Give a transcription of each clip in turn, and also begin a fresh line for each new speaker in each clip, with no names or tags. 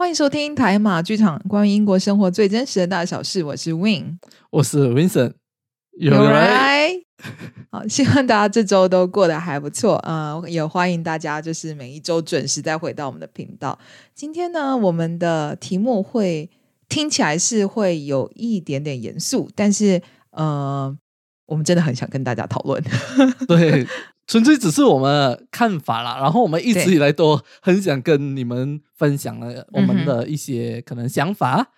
欢迎收听台马剧场，关于英国生活最真实的大小事。我是 Win，
我是 Vincent，
有来。好，希望大家这周都过得还不错。呃，也欢迎大家就是每一周准时再回到我们的频道。今天呢，我们的题目会听起来是会有一点点严肃，但是呃，我们真的很想跟大家讨论。
对。纯粹只是我们看法啦，然后我们一直以来都很想跟你们分享了我们的一些可能想法，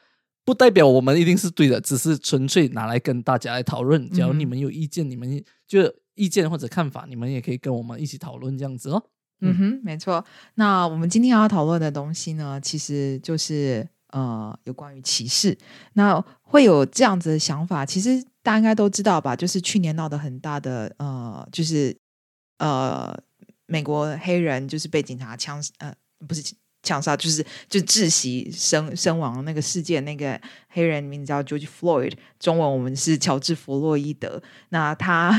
不代表我们一定是对的，只是纯粹拿来跟大家来讨论。假如你们有意见，你们就意见或者看法，你们也可以跟我们一起讨论这样子哦。
嗯哼，没错。那我们今天要讨论的东西呢，其实就是呃有关于歧视。那会有这样子的想法，其实大家应该都知道吧？就是去年闹得很大的呃，就是。呃，美国黑人就是被警察枪呃，不是枪杀，就是就窒息身身亡那个事件。那个黑人名字叫 George Floyd，中文我们是乔治·弗洛伊德。那他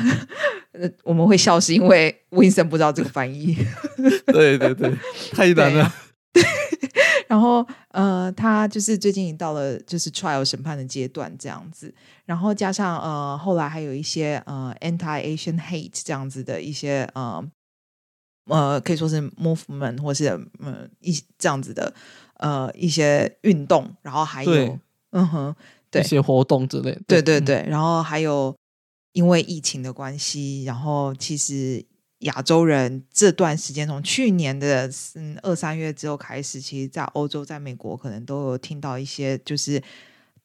我们会笑，是因为 Winston 不知道这个翻译。
对对对，太难了。
然后呃，他就是最近到了就是 trial 审判的阶段这样子，然后加上呃，后来还有一些呃 anti Asian hate 这样子的一些呃呃，可以说是 movement 或是嗯一这样子的呃一些运动，然后还有嗯哼，对
一些活动之类，
对对对，然后还有因为疫情的关系，然后其实。亚洲人这段时间，从去年的嗯二三月之后开始，其实，在欧洲、在美国，可能都有听到一些就是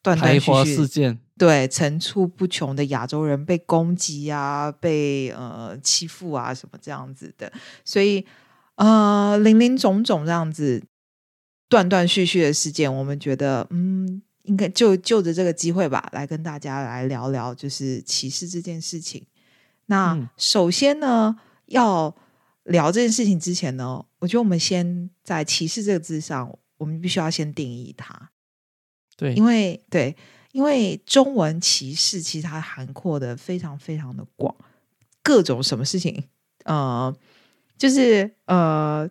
断断续续
事件，
对层出不穷的亚洲人被攻击啊，被呃欺负啊什么这样子的，所以呃林林总总这样子断断续续的事件，我们觉得嗯，应该就就着这个机会吧，来跟大家来聊聊就是歧视这件事情。那首先呢。要聊这件事情之前呢，我觉得我们先在“歧视”这个字上，我们必须要先定义它。
对，
因为对，因为中文“歧视”其实它涵括的非常非常的广，各种什么事情，呃，就是呃，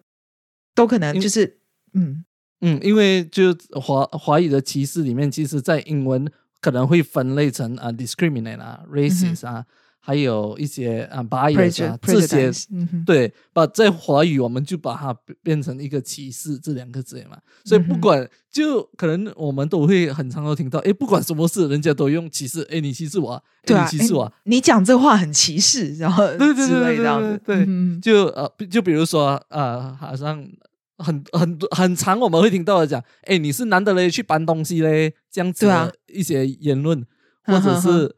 都可能就是
嗯嗯，因为就华华语的歧视里面，其实在英文可能会分类成啊，discriminate 啊，racist 啊。还有一些啊，bias 啊，这些对，把在华语我们就把它变成一个歧视这两个字嘛。所以不管就可能我们都会很常都听到，哎，不管什么事，人家都用歧视，哎，你歧视我，
对
你歧视我，
你讲这话很歧视，然后
对对对
这样子，
对，就呃，就比如说呃，好像很很很长，我们会听到的讲，哎，你是男的嘞，去搬东西嘞，这样子的一些言论，或者是。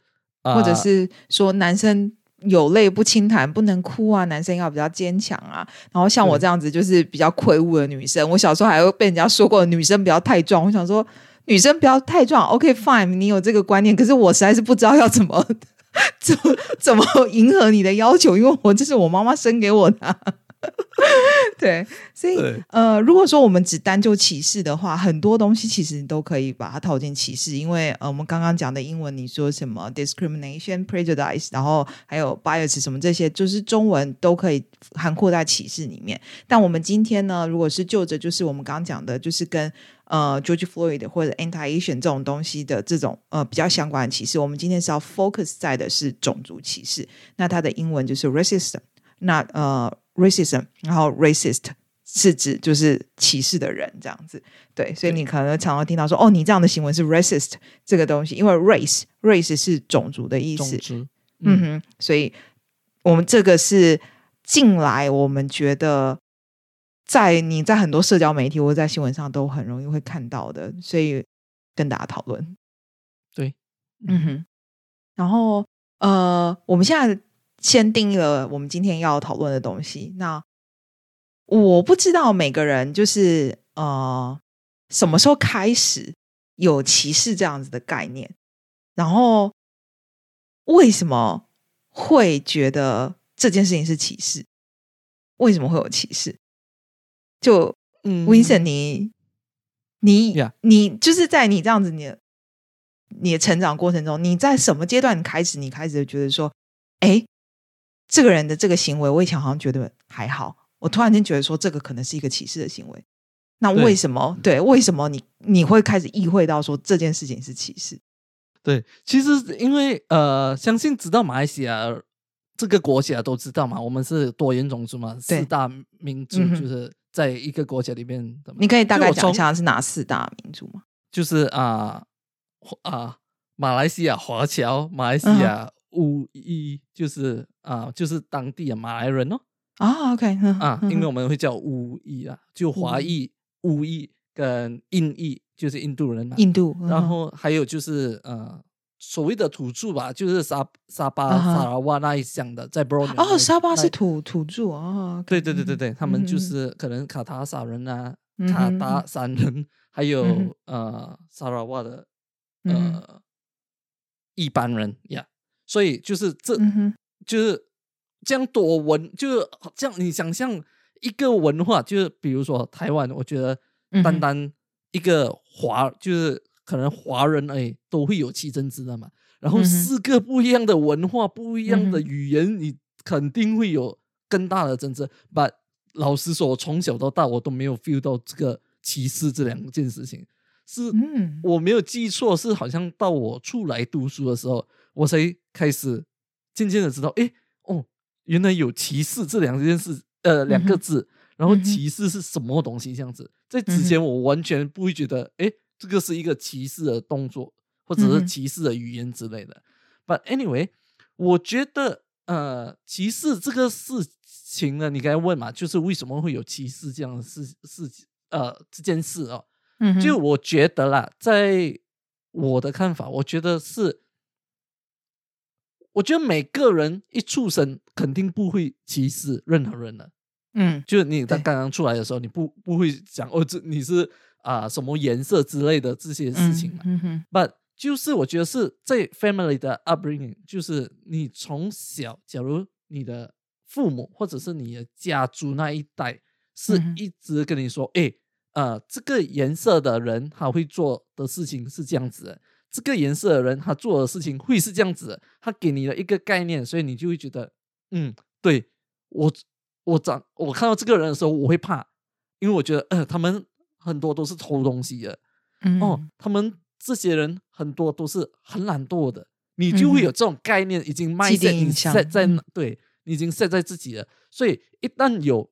或者是说男生有泪不轻弹，不能哭啊，男生要比较坚强啊。然后像我这样子就是比较魁梧的女生，我小时候还会被人家说过女生不要太壮。我想说女生不要太壮，OK fine，你有这个观念，可是我实在是不知道要怎么 怎么怎么迎合你的要求，因为我这是我妈妈生给我的。对，所以呃，如果说我们只单就歧视的话，很多东西其实你都可以把它套进歧视，因为呃，我们刚刚讲的英文，你说什么 discrimination、prejudice，然后还有 bias 什么这些，就是中文都可以涵括在歧视里面。但我们今天呢，如果是就着就是我们刚刚讲的，就是跟呃 George Floyd 或者 anti-Asian 这种东西的这种呃比较相关的歧视，我们今天是要 focus 在的是种族歧视。那它的英文就是 racism。那呃。racism，然后 racist 是指就是歧视的人这样子，对，所以你可能常常听到说，哦，你这样的行为是 racist 这个东西，因为 race race 是种族的意思，嗯。哼，所以我们这个是近来我们觉得在你在很多社交媒体或者在新闻上都很容易会看到的，所以跟大家讨论，
对，
嗯哼，然后呃，我们现在。先定义了我们今天要讨论的东西。那我不知道每个人就是呃什么时候开始有歧视这样子的概念，然后为什么会觉得这件事情是歧视？为什么会有歧视？就嗯，Vincent，你你你就是在你这样子你的你的成长过程中，你在什么阶段开始你开始觉得说，哎？这个人的这个行为，我以前好像觉得还好，我突然间觉得说这个可能是一个歧视的行为。那为什么？对，为什么你你会开始意会到说这件事情是歧视？
对，其实因为呃，相信知道马来西亚这个国家都知道嘛，我们是多元种族嘛，四大民族就是在一个国家里面的。
你可以大概讲一下是哪四大民族吗？
就是啊啊，马来西亚华侨，马来西亚乌裔，就是啊，就是当地的马来人哦。
啊，OK，
啊，因为我们会叫乌裔啊，就华裔、乌裔跟印裔，就是印度人嘛。
印度，
然后还有就是呃，所谓的土著吧，就是沙沙巴、沙拉瓦那一乡的，在 Bro。
哦，沙巴是土土著啊。
对对对对对，他们就是可能卡塔萨人啊，卡达山人，还有呃沙拉瓦的呃一般人呀，所以就是这就是。这样多文，就是这样。你想象一个文化，就是比如说台湾，我觉得单单一个华，就是可能华人哎都会有七政治的嘛。然后四个不一样的文化，不一样的语言，你肯定会有更大的争执。But 老实说，我从小到大我都没有 feel 到这个歧视这两件事情。是，我没有记错，是好像到我出来读书的时候，我才开始渐渐的知道，哎。原来有歧视这两件事，呃，两个字，然后歧视是什么东西？这样子，在之前我完全不会觉得，哎，这个是一个歧视的动作，或者是歧视的语言之类的。But anyway，我觉得，呃，歧视这个事情呢，你刚才问嘛，就是为什么会有歧视这样的事事情？呃，这件事哦，嗯就我觉得啦，在我的看法，我觉得是。我觉得每个人一出生肯定不会歧视任何人的，
嗯，
就是你在刚刚出来的时候，你不不会讲哦，这你是啊什么颜色之类的这些事情嘛。
嗯哼
，But 就是我觉得是在 family 的 upbringing，就是你从小，假如你的父母或者是你的家族那一代是一直跟你说，哎，呃，这个颜色的人他会做的事情是这样子的。这个颜色的人，他做的事情会是这样子，他给你了一个概念，所以你就会觉得，嗯，对我，我长我看到这个人的时候，我会怕，因为我觉得，呃，他们很多都是偷东西的，嗯。哦，他们这些人很多都是很懒惰的，你就会有这种概念，已经埋在你在在对，你已经设在自己了，所以一旦有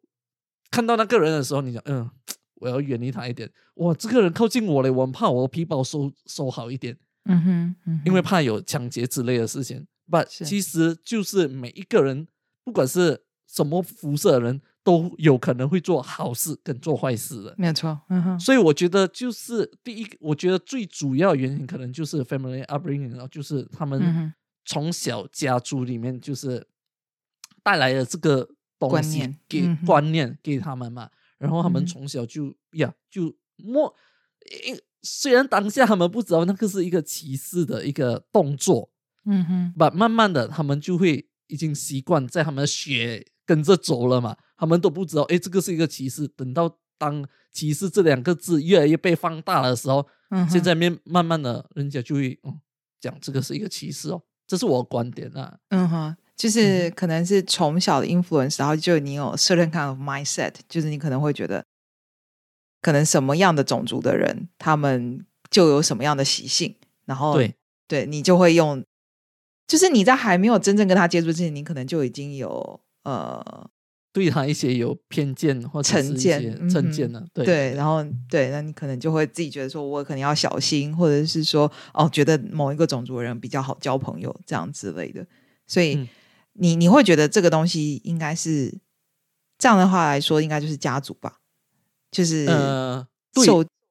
看到那个人的时候，你讲，嗯，我要远离他一点，哇，这个人靠近我了，我很怕我皮包收收好一点。
嗯哼，
因为怕有抢劫之类的事情，不，其实就是每一个人，不管是什么肤色的人，都有可能会做好事跟做坏事的，
没有错。嗯哼，
所以我觉得就是第一，我觉得最主要原因可能就是 family upbringing，然后就是他们从小家族里面就是带来的这个东西给观念给他们嘛，然后他们从小就呀就默。虽然当下他们不知道那个是一个歧视的一个动作，
嗯哼，
把慢慢的他们就会已经习惯在他们的血跟着走了嘛，他们都不知道，哎，这个是一个歧视。等到当歧视这两个字越来越被放大的时候，嗯，现在面慢慢的人家就会嗯讲这个是一个歧视哦，这是我的观点啊。
嗯哼，就是可能是从小的 influence，然后就你有 certain kind of mindset，就是你可能会觉得。可能什么样的种族的人，他们就有什么样的习性，然后
对。
对，你就会用，就是你在还没有真正跟他接触之前，你可能就已经有呃
对他一些有偏见或
成见、
成见了，对
对，然后对，那你可能就会自己觉得说，我可能要小心，或者是说哦，觉得某一个种族的人比较好交朋友这样之类的，所以你你会觉得这个东西应该是这样的话来说，应该就是家族吧。就是
呃，对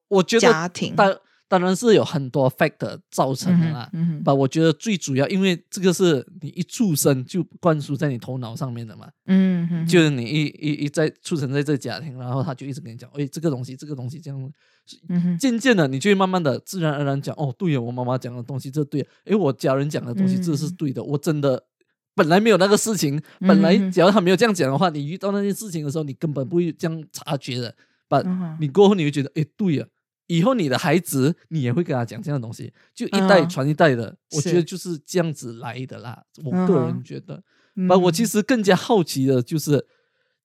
我觉得
家庭
当当然是有很多 factor 造成的啦。嗯，把我觉得最主要，因为这个是你一出生就灌输在你头脑上面的嘛。
嗯，
就是你一一一在出生在这个家庭，然后他就一直跟你讲，哎，这个东西，这个东西这样。嗯，渐渐的，你就会慢慢的自然而然讲，哦，对呀，我妈妈讲的东西这对，哎，我家人讲的东西这是对的，我真的本来没有那个事情，本来只要他没有这样讲的话，你遇到那件事情的时候，你根本不会这样察觉的。把你过后你会觉得，哎，对呀，以后你的孩子你也会跟他讲这样的东西，就一代传一代的，我觉得就是这样子来的啦。我个人觉得，把我其实更加好奇的就是，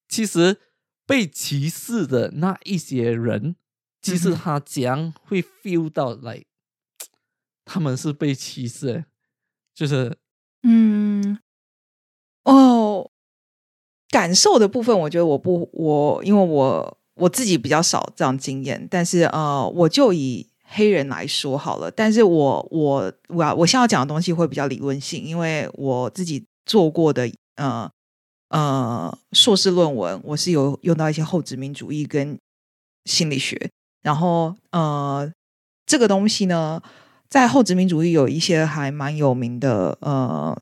其实被歧视的那一些人，其实他将会 feel 到来，他们是被歧视，就是
嗯，哦，感受的部分，我觉得我不我，因为我我自己比较少这样经验，但是呃，我就以黑人来说好了，但是我我我我现在要讲的东西会比较理论性，因为我自己做过的呃呃硕士论文，我是有用到一些后殖民主义跟心理学。然后，呃，这个东西呢，在后殖民主义有一些还蛮有名的呃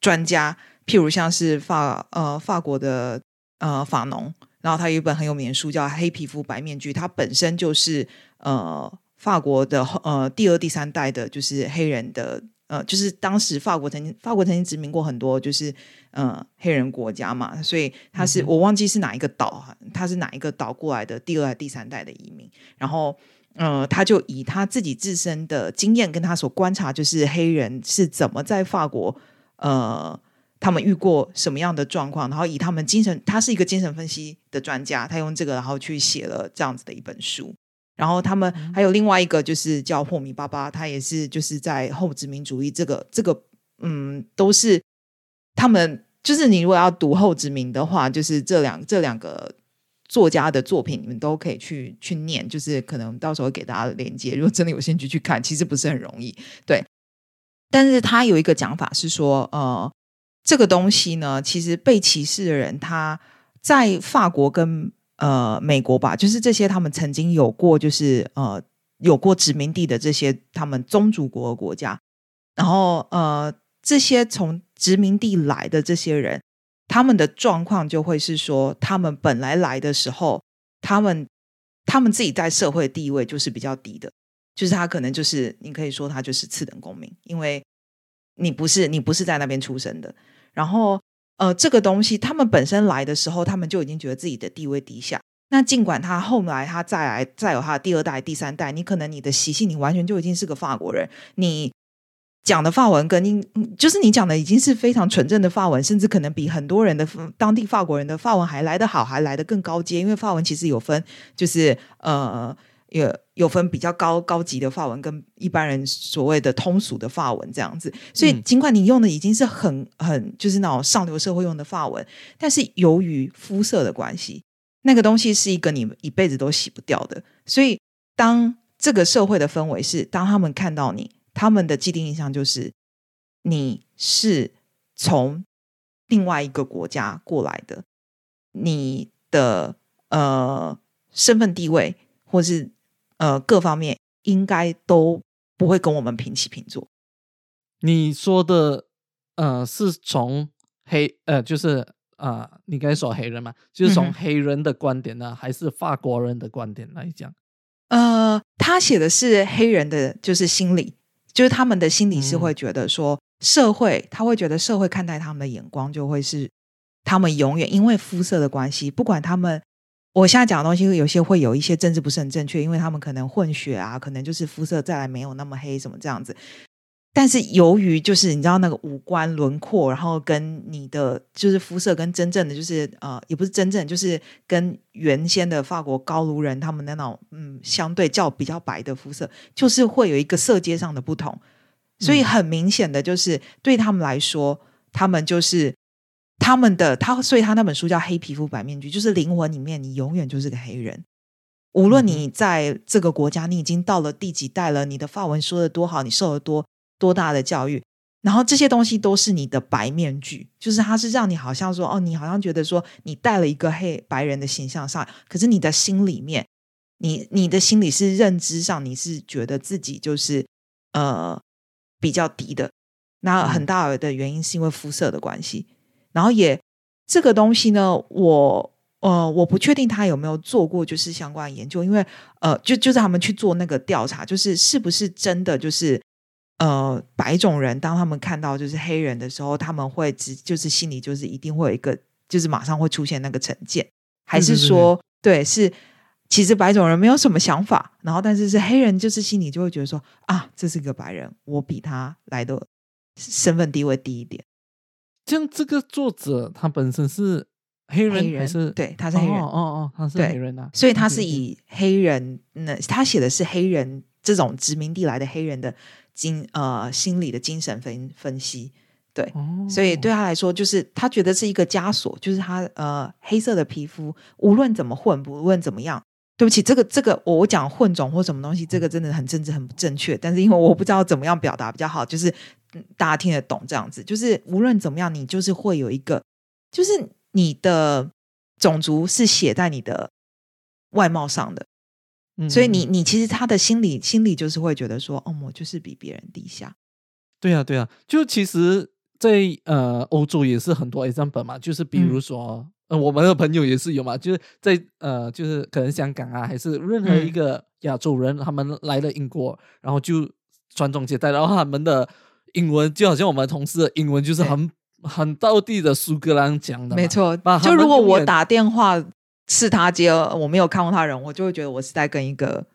专家，譬如像是法呃法国的呃法农，然后他有一本很有名的书叫《黑皮肤白面具》，他本身就是呃法国的呃第二第三代的，就是黑人的。呃，就是当时法国曾经，法国曾经殖民过很多，就是呃黑人国家嘛，所以他是我忘记是哪一个岛，他是哪一个岛过来的第二、第三代的移民。然后，呃，他就以他自己自身的经验跟他所观察，就是黑人是怎么在法国，呃，他们遇过什么样的状况，然后以他们精神，他是一个精神分析的专家，他用这个然后去写了这样子的一本书。然后他们还有另外一个，就是叫霍米巴巴，他也是就是在后殖民主义这个这个，嗯，都是他们就是你如果要读后殖民的话，就是这两这两个作家的作品，你们都可以去去念，就是可能到时候给大家连接，如果真的有兴趣去看，其实不是很容易，对。但是他有一个讲法是说，呃，这个东西呢，其实被歧视的人他在法国跟。呃，美国吧，就是这些他们曾经有过，就是呃，有过殖民地的这些他们宗主国的国家，然后呃，这些从殖民地来的这些人，他们的状况就会是说，他们本来来的时候，他们他们自己在社会地位就是比较低的，就是他可能就是你可以说他就是次等公民，因为你不是你不是在那边出生的，然后。呃，这个东西，他们本身来的时候，他们就已经觉得自己的地位低下。那尽管他后来他再来，再有他的第二代、第三代，你可能你的习性，你完全就已经是个法国人。你讲的法文跟你，就是你讲的已经是非常纯正的法文，甚至可能比很多人的当地法国人的法文还来得好，还来得更高阶。因为法文其实有分，就是呃。有有分比较高高级的发文，跟一般人所谓的通俗的发文这样子，所以尽管你用的已经是很很就是那种上流社会用的发文，但是由于肤色的关系，那个东西是一个你一辈子都洗不掉的。所以当这个社会的氛围是，当他们看到你，他们的既定印象就是你是从另外一个国家过来的，你的呃身份地位或是。呃，各方面应该都不会跟我们平起平坐。
你说的，呃，是从黑呃，就是啊，你刚才说黑人嘛，就是从黑人的观点呢，还是法国人的观点来讲？
呃，他写的是黑人的，就是心理，就是他们的心理是会觉得说，社会他会觉得社会看待他们的眼光就会是，他们永远因为肤色的关系，不管他们。我现在讲的东西，有些会有一些政治不是很正确，因为他们可能混血啊，可能就是肤色再来没有那么黑，什么这样子。但是由于就是你知道那个五官轮廓，然后跟你的就是肤色跟真正的就是呃，也不是真正，就是跟原先的法国高卢人他们那种嗯相对较比较白的肤色，就是会有一个色阶上的不同，所以很明显的就是对他们来说，他们就是。他们的他，所以他那本书叫《黑皮肤白面具》，就是灵魂里面你永远就是个黑人。无论你在这个国家，你已经到了第几代了，你的发文说的多好，你受了多多大的教育，然后这些东西都是你的白面具，就是它是让你好像说哦，你好像觉得说你带了一个黑白人的形象上，可是你的心里面，你你的心里是认知上你是觉得自己就是呃比较低的，那很大的原因是因为肤色的关系。然后也这个东西呢，我呃我不确定他有没有做过就是相关研究，因为呃就就是他们去做那个调查，就是是不是真的就是呃白种人当他们看到就是黑人的时候，他们会直就是心里就是一定会有一个就是马上会出现那个成见，还是说对是其实白种人没有什么想法，然后但是是黑人就是心里就会觉得说啊这是个白人，我比他来的身份地位低一点。
像这个作者，他本身是黑
黑
人还是？
对，他是黑人，
哦哦哦，他是黑人啊，
所以他是以黑人，那他写的是黑人这种殖民地来的黑人的精呃心理的精神分分析，对，
哦，
所以对他来说，就是他觉得是一个枷锁，就是他呃黑色的皮肤，无论怎么混，不论怎么样。对不起，这个这个我我讲混种或什么东西，这个真的很政治很不正确。但是因为我不知道怎么样表达比较好，就是嗯大家听得懂这样子。就是无论怎么样，你就是会有一个，就是你的种族是写在你的外貌上的，
嗯
所以你
嗯
你其实他的心里心里就是会觉得说，哦，我就是比别人低下。
对啊，对啊，就其实在，呃欧洲也是很多 example 嘛，就是比如
嗯
说，呃我们的朋友也是有嘛，就是在呃就是可能香港啊，还是任何一
嗯
个亚洲人，他们来了英国，然后就传宗接代，然后他们的英文就好像我们同事的英文就是很很道地的苏格兰讲的，
没错就如果我打电话是他接，我没有看过他人，我就会觉得我是在跟一个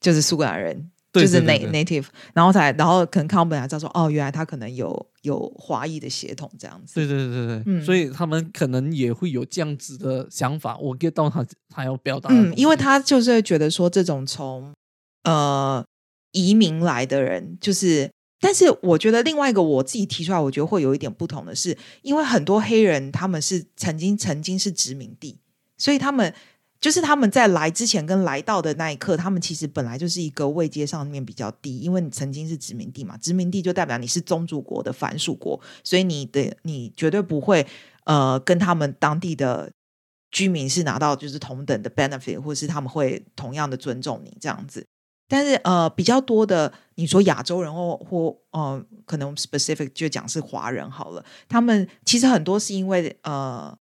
就是苏格兰人，就是
对对
na
对。
native，然后才然后可能看我本来知道说，哦，原来他可能有有华裔的血统这样子。
对对对对，
嗯。
所以他们可能也会有这样子的想法，我 get 到他他要表达
嗯，因为他就是会觉得说，这种从呃移民来的人，就是，但是我觉得另外一个我自己提出来，我觉得会有一点不同的是，因为很多黑人他们是曾经曾经是殖民地，所以他们。就是他们在来之前跟来到的那一刻，他们其实本来就是一个位阶上面比较低，因为你曾经是殖民地嘛，殖民地就代表你是宗主国的藩属国，所以你的你绝对不会呃跟他们当地的居民是拿到就是同等的 benefit，或是他们会同样的尊重你这样子。但是呃，比较多的你说亚洲人或或呃，可能 specific 就讲是华人好了，他们其实很多是因为呃。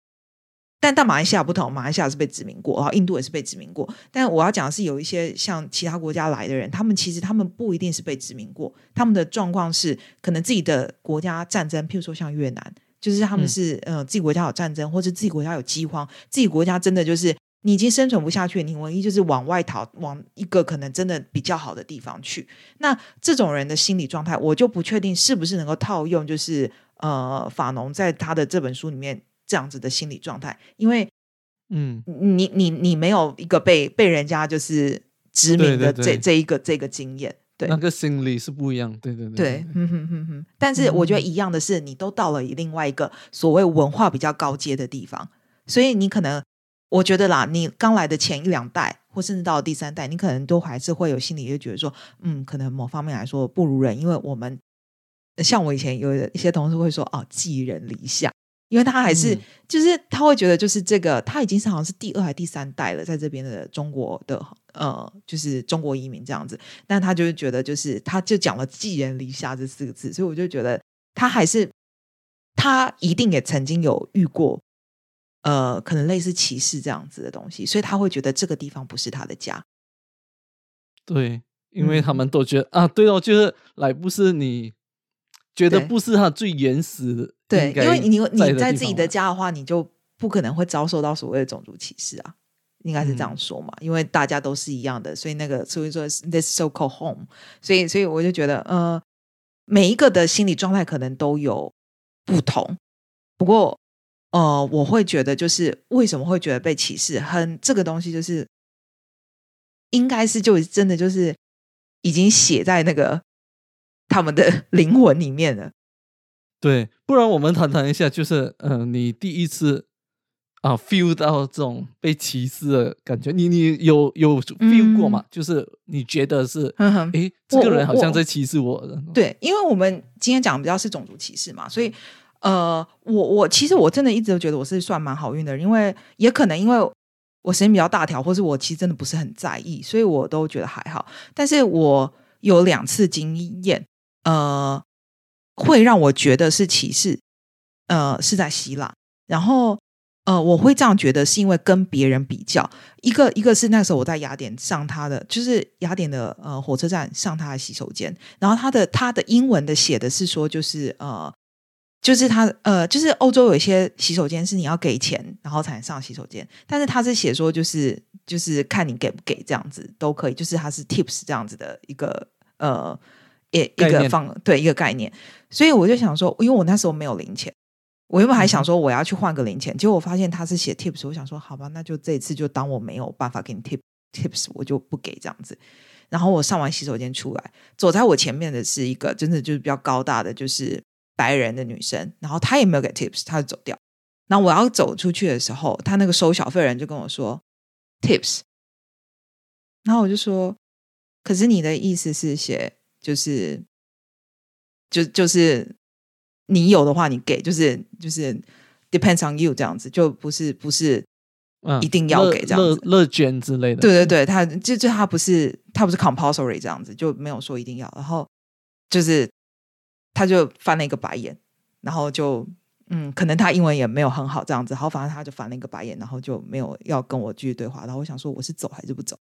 但但马来西亚不同，马来西亚是被殖民过，然后印度也是被殖民过。但我要讲的是，有一些像其他国家来的人，他们其实他们不一定是被殖民过，他们的状况是可能自己的国家战争，譬如说像越南，就是他们
嗯
是、呃自己国家有战争，或者自己国家有饥荒，自己国家真的就是你已经生存不下去，你唯一就是往外逃，往一个可能真的比较好的地方去。那这种人的心理状态，我就不确定是不是能够套用，就是呃法农在他的这本书里面这样子的心理状态，因为
嗯，
你你你没有一个被被人家就是殖民的这这一个这个经验。对
那个心理是不一样，对对对
对，嗯哼哼哼。但是我觉得一样的是，你都到了另外一个所谓文化比较高阶的地方，所以你可能，我觉得啦，你刚来的前一两代，或甚至到第三代，你可能都还是会有心里就觉得说，嗯，可能某方面来说不如人，因为我们像我以前有一些同事会说，哦，寄人篱下。因为他还是、
嗯
就是他会觉得就是这个他已经是好像是第二还第三代了，在这边的中国的呃就是中国移民这样子，但他就是觉得就是他就讲了“寄人篱下”这四个字，所以我就觉得他还是他一定也曾经有遇过呃可能类似歧视这样子的东西，所以他会觉得这个地方不是他的家。
对，因为他
嗯。
们都觉得、啊，对哦，就是来不是你觉得不是他最原始的，
对，因为你你在自己的家的话，你就不可能会遭受到所谓的种族歧视啊，应该是这样
嗯。
说嘛，因为大家都是一样的，所以那个所以说 this so called home，所以所以我就觉得呃，每一个的心理状态可能都有不同，不过呃，我会觉得就是为什么会觉得被歧视，很这个东西就是应该是就真的就是已经写在那个他们的 灵魂里面了。
对，不然我们谈谈一下，就是嗯、呃你第一次啊 feel 到这种被歧视的感觉，你你有有 feel 过吗？就是你觉得是，
嗯哼
诶，这个人好像在歧视我的，
对，因为我们今天讲的比较是种族歧视嘛，所以呃，我我其实我真的一直都觉得我是算蛮好运的，因为也可能因为我声音比较大条，或是我其实真的不是很在意，所以我都觉得还好。但是我有两次经验，呃，会让我觉得是歧视，呃，是在希腊，然后。呃，我会这样觉得，是因为跟别人比较，一个一个是那时候我在雅典上他的，就是雅典的呃火车站上他的洗手间，然后他的他的英文的写的是说，就是呃，就是他呃，就是欧洲有一些洗手间是你要给钱然后才能上洗手间，但是他是写说就是就是看你给不给这样子都可以，就是他是 tips 这样子的一个呃一一个方对一个概念，所以我就想说，因为我那时候没有零钱。我原本还想说我要去换个零钱，结果我发现他是写 tips，我想说好吧，那就这一次就当我没有办法给你 tip tips，我就不给这样子。然后我上完洗手间出来，走在我前面的是一个真的就是比较高大的，就是白人的女生，然后她也没有给 tips，她就走掉。然后我要走出去的时候，他那个收小费人就跟我说 tips，然后我就说，可是你的意思是写就是就就是你有的话你给，就是就是 depends on you 这样子，就不是不是一定要给这样
子乐捐之类的。
对对对，他就就他不是他不是 compulsory 这样子，就没有说一定要。然后就是他就翻了一个白眼，然后就。嗯，可能他英文也没有很好，这样子，好，反正他就翻了一个白眼，然后就没有要跟我继续对话。然后我想说，我是走还是不走？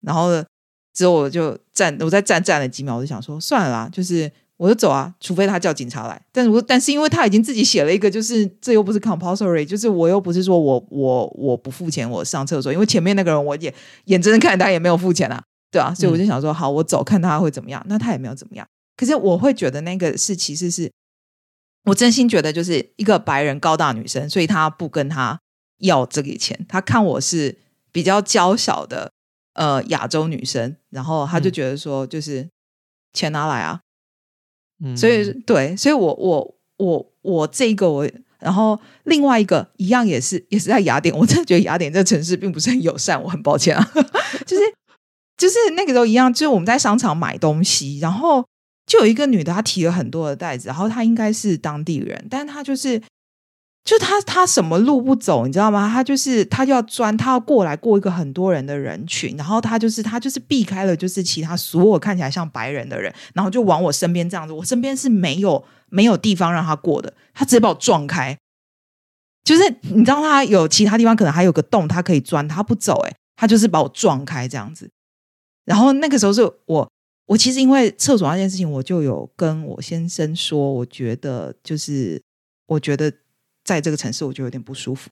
然后之后我就站，我再站站了几秒，我就想说，算了啦，就是我就走啊，除非他叫警察来。但是我但是因为他已经自己写了一个，就是这又不是 compulsory，就是我又不是说我我我不付钱，我上厕所，因为前面那个人我也眼睁睁看他也没有付钱啊，对啊，所以我就想说，好，我走，看他会怎么样。那他也没有怎么样。可是我会觉得那个是其实是。我真心觉得，就是一个白人高大女生，所以她不跟他要这个钱。他看我是比较娇小的呃亚洲女生，然后他就觉得说，就是钱拿来啊。嗯，所以对，所以我我我我这个我，然后另外一个一样也是也是在雅典，我真的觉得雅典这个城市并不是很友善，我很抱歉啊。就是就是那个时候一样，就是我们在商场买东西，然后。就有一个女的，她提了很多的袋子，然后她应该是当地人，但她就是，就她她什么路不走，你知道吗？她就是她就要钻，她要过来过一个很多人的人群，然后她就是她就是避开了，就是其他所有看起来像白人的人，然后就往我身边这样子，我身边是没有没有地方让她过的，她直接把我撞开，就是你知道她有其他地方可能还有个洞，她可以钻，她不走，哎，她就是把我撞开这样子，然后那个时候是我。我其实因为厕所那件事情，我就有跟我先生说，我觉得就是我觉得在这个城市，我就有点不舒服，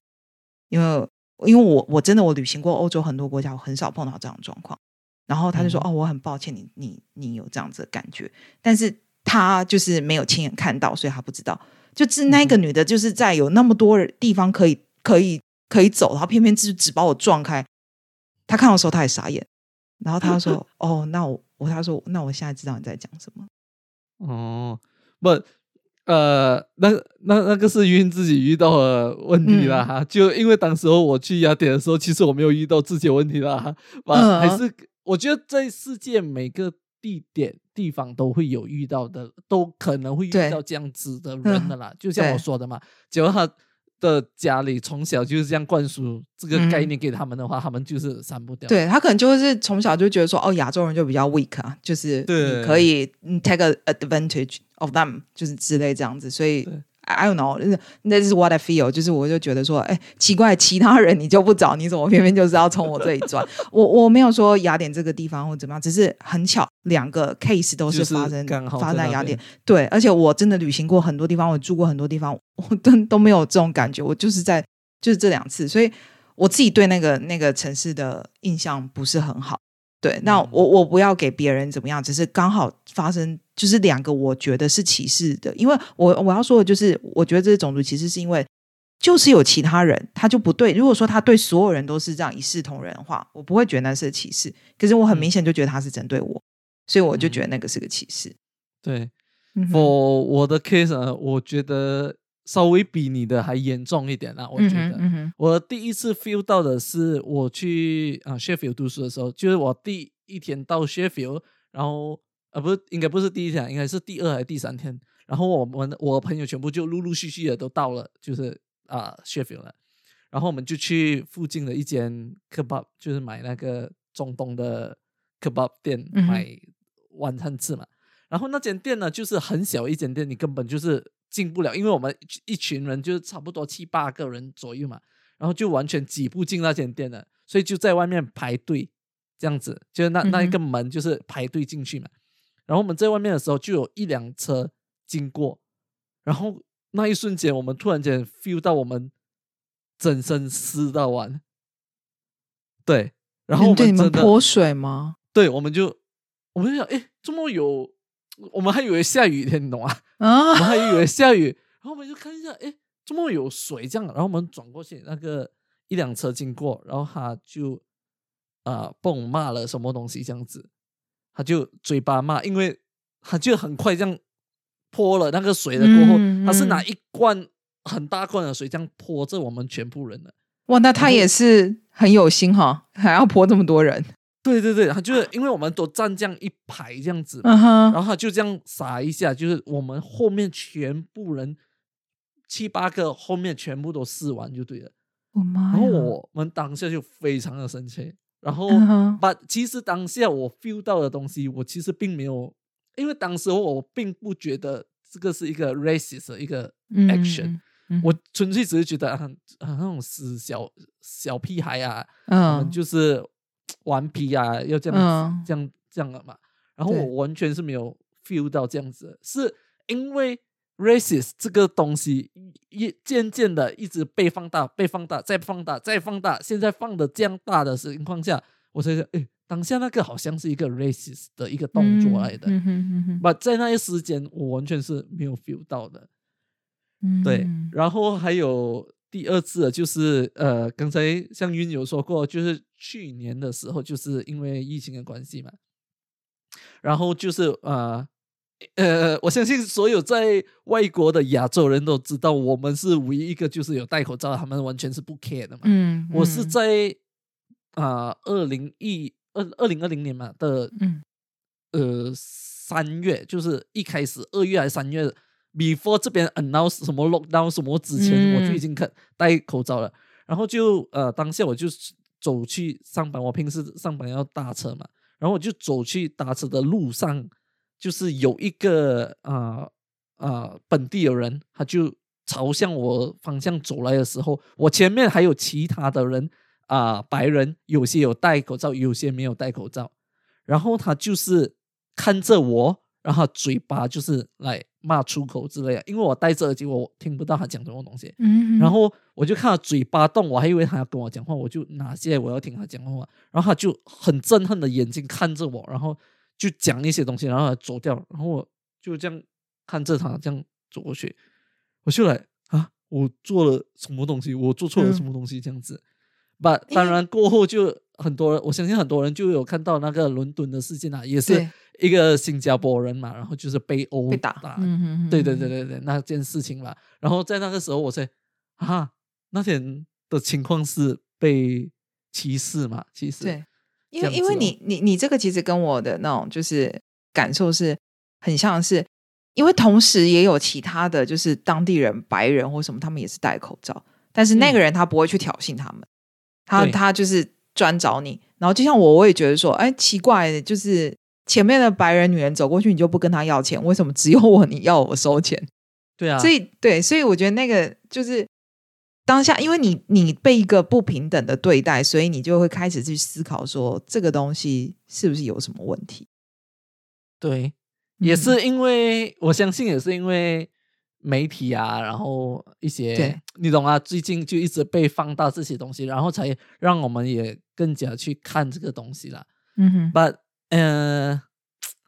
因为因为我我真的我旅行过欧洲很多国家，我很少碰到这样的状况。然后他就说：“哦，我很抱歉，你你你有这样子的感觉，但是他就是没有亲眼看到，所以他不知道。就是那个女的，就是在有那么多地方可以可以可以走，然后偏偏只只把我撞开。他看到时候他也傻眼，然后他说：哦，那我。”我他说，那我现在知道你在讲什么。
哦，不，呃，那那那个是晕自己遇到的问题啦。哈，就因为当时候我去雅典的时候，其实我没有遇到自己的问题啦。嗯，还是我觉得在世界每个地点地方都会有遇到的，都可能会遇到这样子的人的啦。就像我说的嘛，结果他。的家里从小就是这样灌输这个概念给他们的话，他们就是删不掉。
对他可能就会是从小就觉得说，哦，亚洲人就比较 weak 啊，就是你可以 take a advantage of them，就是之类这样子，所以。I don't know，那是 what I feel，就是我就觉得说，哎，奇怪，其他人你就不找，你怎么偏偏就是要从我这里转？我我没有说雅典这个地方或怎么样，只是很巧，两个 case 都是发生发生在雅典。对，而且我真的旅行过很多地方，我住过很多地方，我都都没有这种感觉。我就是在就是这两次，所以我自己对那个那个城市的印象不是很好。对，那我我不要给别人怎么样，只是刚好发生，就是两个我觉得是歧视的，因为我我要说的就是，我觉得这是种族歧视，是因为就是有其他人他就不对。如果说他对所有人都是这样一视同仁的话，我不会觉得那是歧视。可是我很明显就觉得他是针对我，所以我就觉得那个是个歧视。
对，我我的 case 呢，我觉得稍微比你的还严重一点啦。我觉得，我第一次 feel 到的是我去啊 Sheffield 读书的时候，就是我第一天到 Sheffield，然后啊不是应该不是第一天，应该是第二还是第三天，然后我们我朋友全部就陆陆续续的都到了，就是啊 Sheffield 了，然后我们就去附近的一间 kebab，就是买那个中东的 kebab 店买晚餐吃嘛，然后那间店呢就是很小一间店，你根本就是。进不了，因为我们一群人就是差不多七八个人左右嘛，然后就完全挤不进那间店了，所以就在外面排队，这样子，就是那那一个门就是排队进去嘛。然后我们在外面的时候，就有一辆车经过，然后那一瞬间，我们突然间 feel 到我们整身湿到完，对，然后我们
你们泼水吗？
对，我们就我们就想，哎，这么有。我们还以为下雨天，你懂吗？啊，我们还以为 下雨，然后我们就看一下，哎，怎么有水这样？然后我们转过去，那个一辆车经过，然后他就啊蹦骂了什么东西这样子，他就嘴巴骂，因为他就很快这样泼了那个水了过后，他是拿一罐很大罐的水这样泼着我们全部人的。
哇，那他也是很有心哈，还要泼这么多人。
对对对，他就是因为我们都站这样一排这样子，然后他就这样撒一下，就是我们后面全部人七八个后面全部都试完就对了。
我妈！
然后我们当下就非常的生气，然后把其实当下我 feel 到的东西，我其实并没有，因为当时我并不觉得这个是一个 racist 的一个 action，我纯粹只是觉得很很那种死小小屁孩啊，嗯，就是。顽皮啊，要这样这样这样的嘛？然后我完全是没有 feel 到这样子，是因为 racist 这个东西一渐渐的一直被放大、被放大、再放大、再放大，现在放的这样大的情况下，我才想，哎，当下那个好像是一个 racist 的一个动作来的，把在那一时间我完全是没有 feel 到的。嗯对，然后还有。第二次就是呃，刚才像云有说过，就是去年的时候，就是因为疫情的关系嘛，然后就是呃呃，我相信所有在外国的亚洲人都知道，我们是唯一一个就是有戴口罩，他们完全是不 care 的嘛。嗯，我是在啊二零一二二零二零年嘛的嗯呃三月，就是一开始二月还是三月。before 这边 announce 什么 lockdown 什么之前，我就已经看戴口罩了。然后就呃，当下我就走去上班。我平时上班要搭车嘛，然后我就走去搭车的路上，就是有一个啊啊本地的人，他就朝向我方向走来的时候，我前面还有其他的人啊，白人，有些有戴口罩，有些没有戴口罩。然后他就是看着我。然后嘴巴就是来骂出口之类的，因为我戴着耳机，我听不到他讲什么东西。嗯，然后我就看他嘴巴动，我还以为他要跟我讲话，我就拿下来我要听他讲话。然后他就很憎恨的眼睛看着我，然后就讲一些东西，然后走掉。然后我就这样看着他这样走过去，我就来啊，我做了什么东西？我做错了什么东西？这样子。把当然过后就很多人，我相信很多人就有看到那个伦敦的事件啊，也是一个新加坡人嘛，然后就是被殴被
打，
对对对对对，那件事情嘛。然后在那个时候，我才啊，那天的情况是被歧视嘛？歧视
对，因为因为你你你这个其实跟我的那种就是感受是很像是，因为同时也有其他的就是当地人白人或什么，他们也是戴口罩，但是那个人他不会去挑衅他们。他他就是专找你，然后就像我，我也觉得说，哎，奇怪，就是前面的白人女人走过去，你就不跟她要钱，为什么只有我你要我收钱？
对啊，
所以对，所以我觉得那个就是当下，因为你你被一个不平等的对待，所以你就会开始去思考说，这个东西是不是有什么问题？
对，也是因为我相信，也是因为。媒体啊，然后一些你懂啊，最近就一直被放大这些东西，然后才让我们也更加去看这个东西了。嗯哼，But 嗯，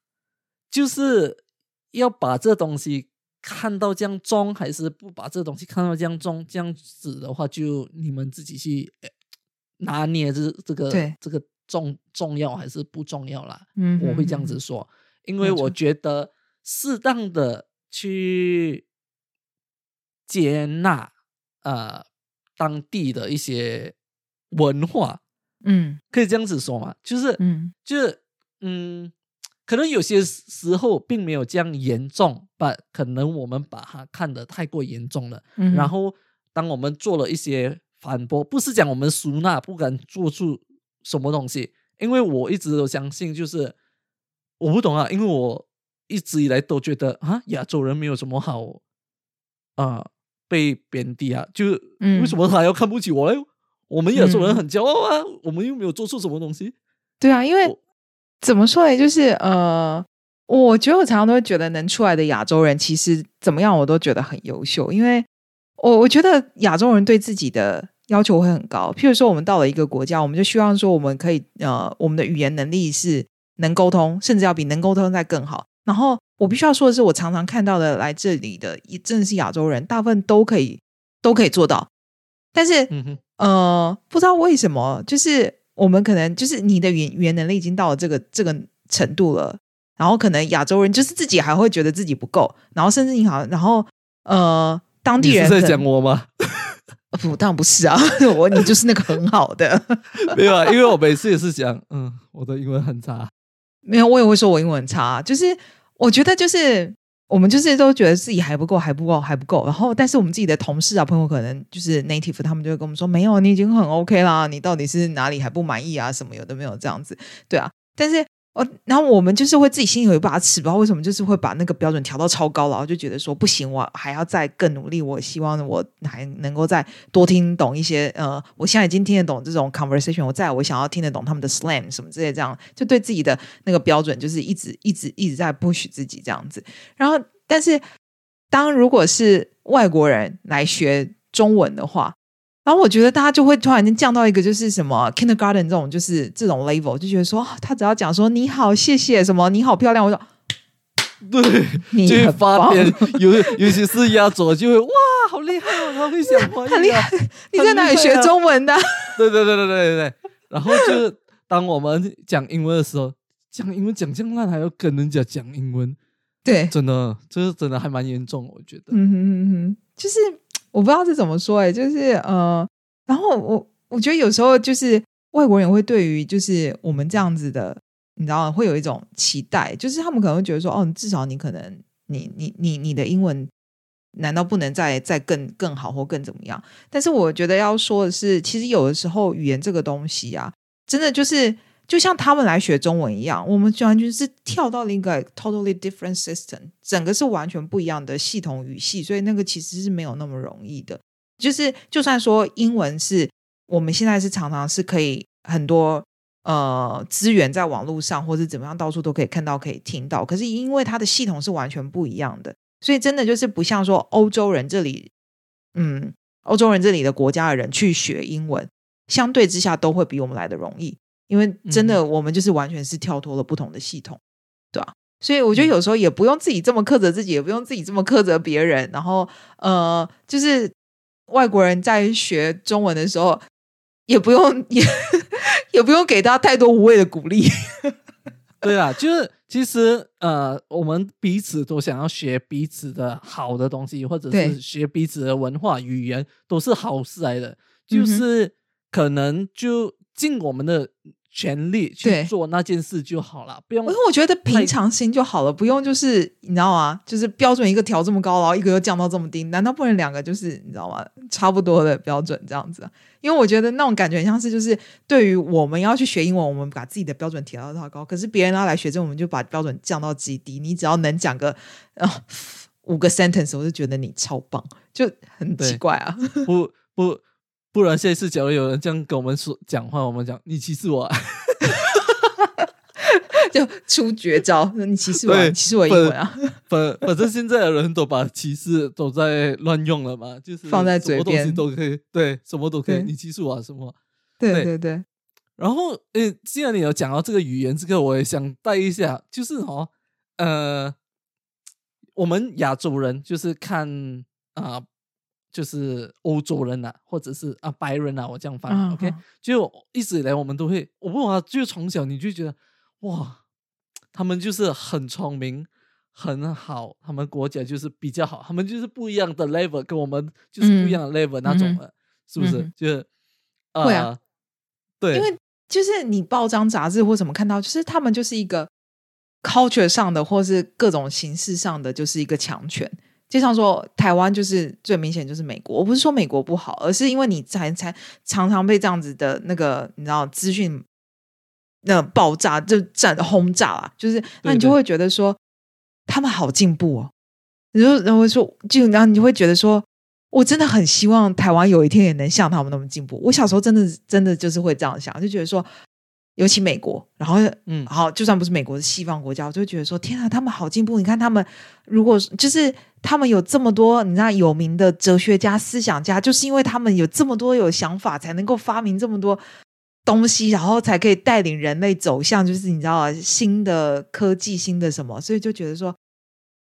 就是要把这东西看到这样重，还是不把这东西看到这样重？这样子的话，就你们自己去拿捏这这个这个重重要还是不重要啦。嗯，我会这样子说，因为我觉得适当的去。接纳呃当地的一些文化，嗯，可以这样子说嘛，就是，嗯，就是嗯，可能有些时候并没有这样严重，把可能我们把它看得太过严重了。然后，当我们做了一些反驳，不是讲我们苏纳不敢做出什么东西，因为我一直都相信，就是我不懂啊，因为我一直以来都觉得啊，亚洲人没有什么好啊。被贬低啊，就为什么他要看不起我嘞？我们亚洲人很骄傲啊，我们又没有做出什么东西。
对啊，因为怎么说呢？就是呃，我觉得我常常都会觉得，能出来的亚洲人其实怎么样，我都觉得很优秀。因为我我觉得亚洲人对自己的要求会很高。譬如说，我们到了一个国家，我们就希望说，我们可以呃，我们的语言能力是能沟通，甚至要比能沟通再更好。然后我必须要说的是，我常常看到的来这里的，真的是亚洲人，大部分都可以都可以做到。但是，嗯哼呃，不知道为什么，就是我们可能就是你的语语言能力已经到了这个这个程度了，然后可能亚洲人就是自己还会觉得自己不够，然后甚至你好，然后呃，当地人
在讲我吗？
不，当然不是啊，我你就是那个很好的，
没有啊，因为我每次也是讲，嗯，我的英文很差，
没有，我也会说我英文很差，就是。我觉得就是我们就是都觉得自己还不够，还不够，还不够。然后，但是我们自己的同事啊、朋友，可能就是 native，他们就会跟我们说：“没有，你已经很 OK 啦，你到底是哪里还不满意啊？什么有的没有这样子，对啊。”但是。哦，然后我们就是会自己心里有一把尺，不知道为什么，就是会把那个标准调到超高了，然后就觉得说不行，我还要再更努力。我希望我还能够再多听懂一些，呃，我现在已经听得懂这种 conversation，我再我想要听得懂他们的 slang 什么之类，这样就对自己的那个标准就是一直一直一直在 push 自己这样子。然后，但是当如果是外国人来学中文的话，然后我觉得大家就会突然间降到一个就是什么 kindergarten 这种就是这种 level，就觉得说他只要讲说你好谢谢什么你好漂亮，我说
对，就会发癫，尤尤其是压轴就会哇好厉害哦，他会讲话，
很厉害。你在哪里学中文的？
对对对对对对对。然后就当我们讲英文的时候，讲英文讲这样烂还要跟人家讲英文，
对，
真的这是真的还蛮严重，我觉得。
嗯哼嗯哼，就是。我不知道是怎么说哎，就是呃，然后我我觉得有时候就是外国人会对于就是我们这样子的，你知道会有一种期待，就是他们可能会觉得说，哦，至少你可能你你你你的英文难道不能再再更更好或更怎么样？但是我觉得要说的是，其实有的时候语言这个东西啊，真的就是。就像他们来学中文一样，我们完全是跳到了一个 totally different system，整个是完全不一样的系统语系，所以那个其实是没有那么容易的。就是就算说英文是我们现在是常常是可以很多呃资源在网络上或者怎么样到处都可以看到可以听到，可是因为它的系统是完全不一样的，所以真的就是不像说欧洲人这里，嗯，欧洲人这里的国家的人去学英文，相对之下都会比我们来的容易。因为真的，我们就是完全是跳脱了不同的系统，对吧？所以我觉得有时候也不用自己这么苛责自己，也不用自己这么苛责别人。然后，呃，就是外国人在学中文的时候，也不用也 也不用给他太多无谓的鼓励。
对啊，就是其实呃，我们彼此都想要学彼此的好的东西，或者是学彼此的文化语言，都是好事来的。就是可能就尽我们的。全力去做那件事就好了，不用。
因为我觉得平常心就好了，不用就是你知道吗？就是标准一个调这么高，然后一个又降到这么低，难道不能两个就是你知道吗？差不多的标准这样子？因为我觉得那种感觉很像是就是对于我们要去学英文，我们把自己的标准提到太高，可是别人要来学这，我们就把标准降到极低。你只要能讲个呃 五个 sentence，我就觉得你超棒，就很奇怪啊！
不不。不然下一次假如有人这样跟我们说讲话，我们讲你歧视我，
就出绝招，你歧视我，你歧视我英文啊！
反反正现在的人都把歧视都在乱用了嘛，就是
放在嘴边
都可以，对，什么都可以，你歧视我什么？
对对对。
然后，呃，既然你有讲到这个语言，这个我也想带一下，就是哦，呃，我们亚洲人就是看啊。就是欧洲人呐，或者是啊白人呐，我这样翻，OK，就一直以来我们都会，我问啊，就从小你就觉得哇，他们就是很聪明，很好，他们国家就是比较好，他们就是不一样的 level，跟我们就是不一样的 level 那种的，是不是？就是
会啊，
对，
因为就是你报章杂志或什么看到，就是他们就是一个 culture 上的，或是各种形式上的，就是一个强权。就像说，台湾就是最明显就是美国。我不是说美国不好，而是因为你才才常常被这样子的那个你知道资讯那爆炸就战轰炸啊，就是那你就会觉得说他们好进步哦。你就然后说就然后你就会觉得说，我真的很希望台湾有一天也能像他们那么进步。我小时候真的真的就是会这样想，就觉得说。尤其美国，然后嗯，好，就算不是美国的西方国家，我就觉得说，天啊，他们好进步！你看他们，如果就是他们有这么多，你知道有名的哲学家、思想家，就是因为他们有这么多有想法，才能够发明这么多东西，然后才可以带领人类走向，就是你知道新的科技、新的什么，所以就觉得说，